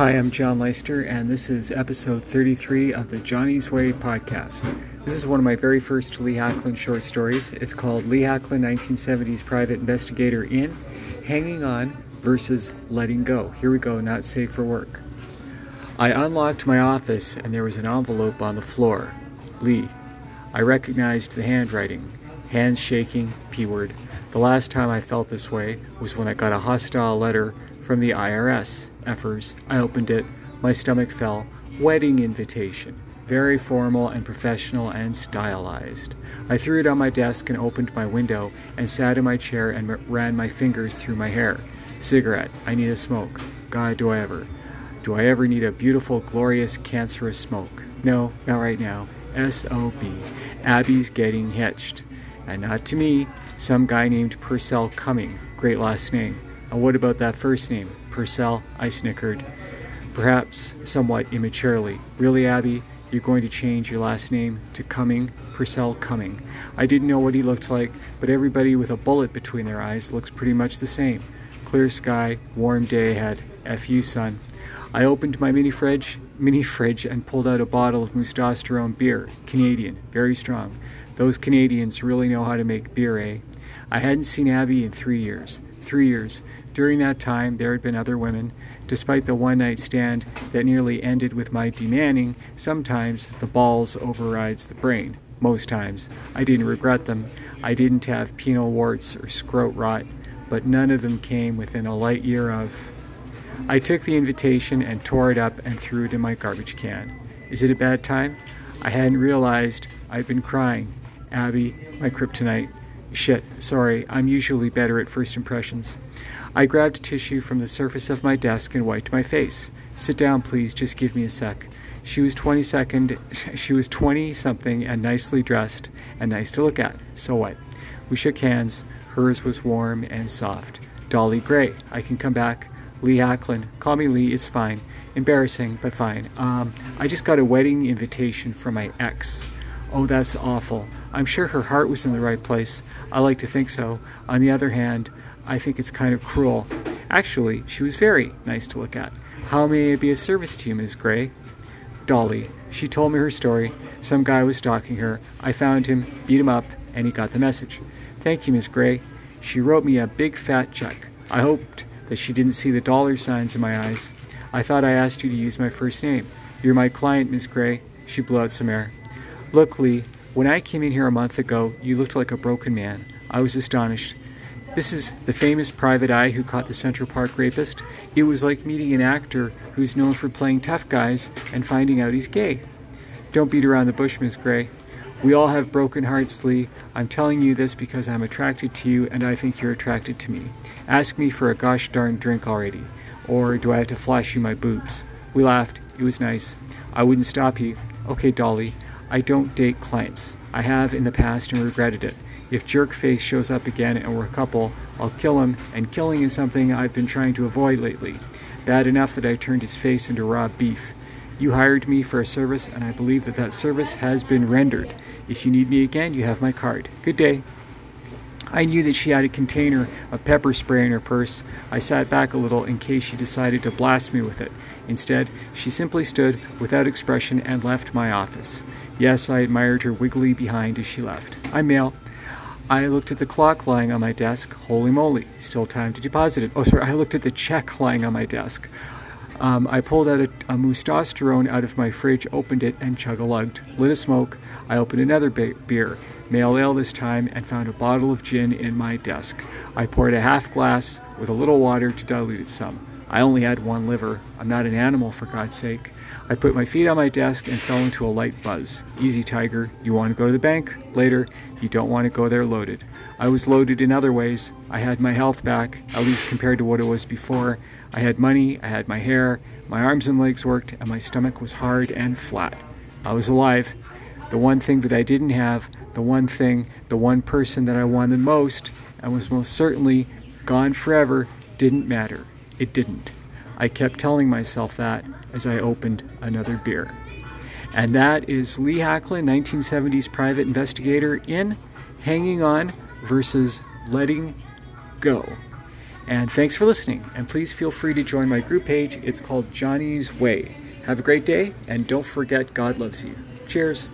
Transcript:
Hi, I'm John Leister, and this is episode 33 of the Johnny's Way podcast. This is one of my very first Lee Hacklin short stories. It's called Lee Hacklin 1970s Private Investigator in Hanging On versus Letting Go. Here we go, not safe for work. I unlocked my office, and there was an envelope on the floor. Lee. I recognized the handwriting. Hands shaking, P word. The last time I felt this way was when I got a hostile letter from the IRS. Effers. I opened it. My stomach fell. Wedding invitation. Very formal and professional and stylized. I threw it on my desk and opened my window and sat in my chair and ran my fingers through my hair. Cigarette. I need a smoke. God, do I ever. Do I ever need a beautiful, glorious, cancerous smoke? No, not right now. S.O.B. Abby's getting hitched. And not to me, some guy named Purcell Cumming. Great last name. And what about that first name? Purcell, I snickered, perhaps somewhat immaturely. Really, Abby, you're going to change your last name to Cumming, Purcell Cumming. I didn't know what he looked like, but everybody with a bullet between their eyes looks pretty much the same. Clear sky, warm day ahead. F you, son. I opened my mini fridge, mini fridge and pulled out a bottle of Moostosterone beer, Canadian, very strong. Those Canadians really know how to make beer, eh? I hadn't seen Abby in three years. Three years. During that time, there had been other women. Despite the one night stand that nearly ended with my demanding, sometimes the balls overrides the brain. Most times. I didn't regret them. I didn't have penile warts or scrot rot, but none of them came within a light year of. I took the invitation and tore it up and threw it in my garbage can. Is it a bad time? I hadn't realized I'd been crying. Abby, my kryptonite. Shit, sorry, I'm usually better at first impressions. I grabbed a tissue from the surface of my desk and wiped my face. Sit down, please, just give me a sec. She was 20 second, she was 20 something and nicely dressed and nice to look at. So what? We shook hands. Hers was warm and soft. Dolly Gray. I can come back. Lee Hacklin, Call me Lee, it's fine. Embarrassing, but fine. Um, I just got a wedding invitation from my ex. Oh, that's awful. I'm sure her heart was in the right place. I like to think so. On the other hand, I think it's kind of cruel. Actually, she was very nice to look at. How may I be of service to you, Miss Gray? Dolly. She told me her story. Some guy was stalking her. I found him, beat him up, and he got the message. Thank you, Miss Gray. She wrote me a big fat check. I hoped that she didn't see the dollar signs in my eyes. I thought I asked you to use my first name. You're my client, Miss Gray. She blew out some air. Look, Lee, when I came in here a month ago, you looked like a broken man. I was astonished. This is the famous private eye who caught the Central Park rapist. It was like meeting an actor who's known for playing tough guys and finding out he's gay. Don't beat around the bush, Miss Gray. We all have broken hearts, Lee. I'm telling you this because I'm attracted to you and I think you're attracted to me. Ask me for a gosh darn drink already. Or do I have to flash you my boobs? We laughed. It was nice. I wouldn't stop you. Okay, Dolly. I don't date clients. I have in the past and regretted it. If Jerkface shows up again and we're a couple, I'll kill him, and killing is something I've been trying to avoid lately. Bad enough that I turned his face into raw beef. You hired me for a service, and I believe that that service has been rendered. If you need me again, you have my card. Good day. I knew that she had a container of pepper spray in her purse. I sat back a little in case she decided to blast me with it. Instead, she simply stood without expression and left my office. Yes, I admired her wiggly behind as she left. I'm male. I looked at the clock lying on my desk. Holy moly, still time to deposit it. Oh, sorry, I looked at the check lying on my desk. Um, I pulled out a, a out of my fridge, opened it, and chug a lugged. Lit a smoke. I opened another be- beer, male ale this time, and found a bottle of gin in my desk. I poured a half glass with a little water to dilute it some. I only had one liver. I'm not an animal, for God's sake. I put my feet on my desk and fell into a light buzz. Easy, Tiger. You want to go to the bank? Later. You don't want to go there loaded. I was loaded in other ways. I had my health back, at least compared to what it was before. I had money, I had my hair, my arms and legs worked, and my stomach was hard and flat. I was alive. The one thing that I didn't have, the one thing, the one person that I wanted most, and was most certainly gone forever, didn't matter. It didn't. I kept telling myself that as I opened another beer. And that is Lee Hacklin, 1970s private investigator in Hanging On versus Letting Go. And thanks for listening. And please feel free to join my group page. It's called Johnny's Way. Have a great day, and don't forget God loves you. Cheers.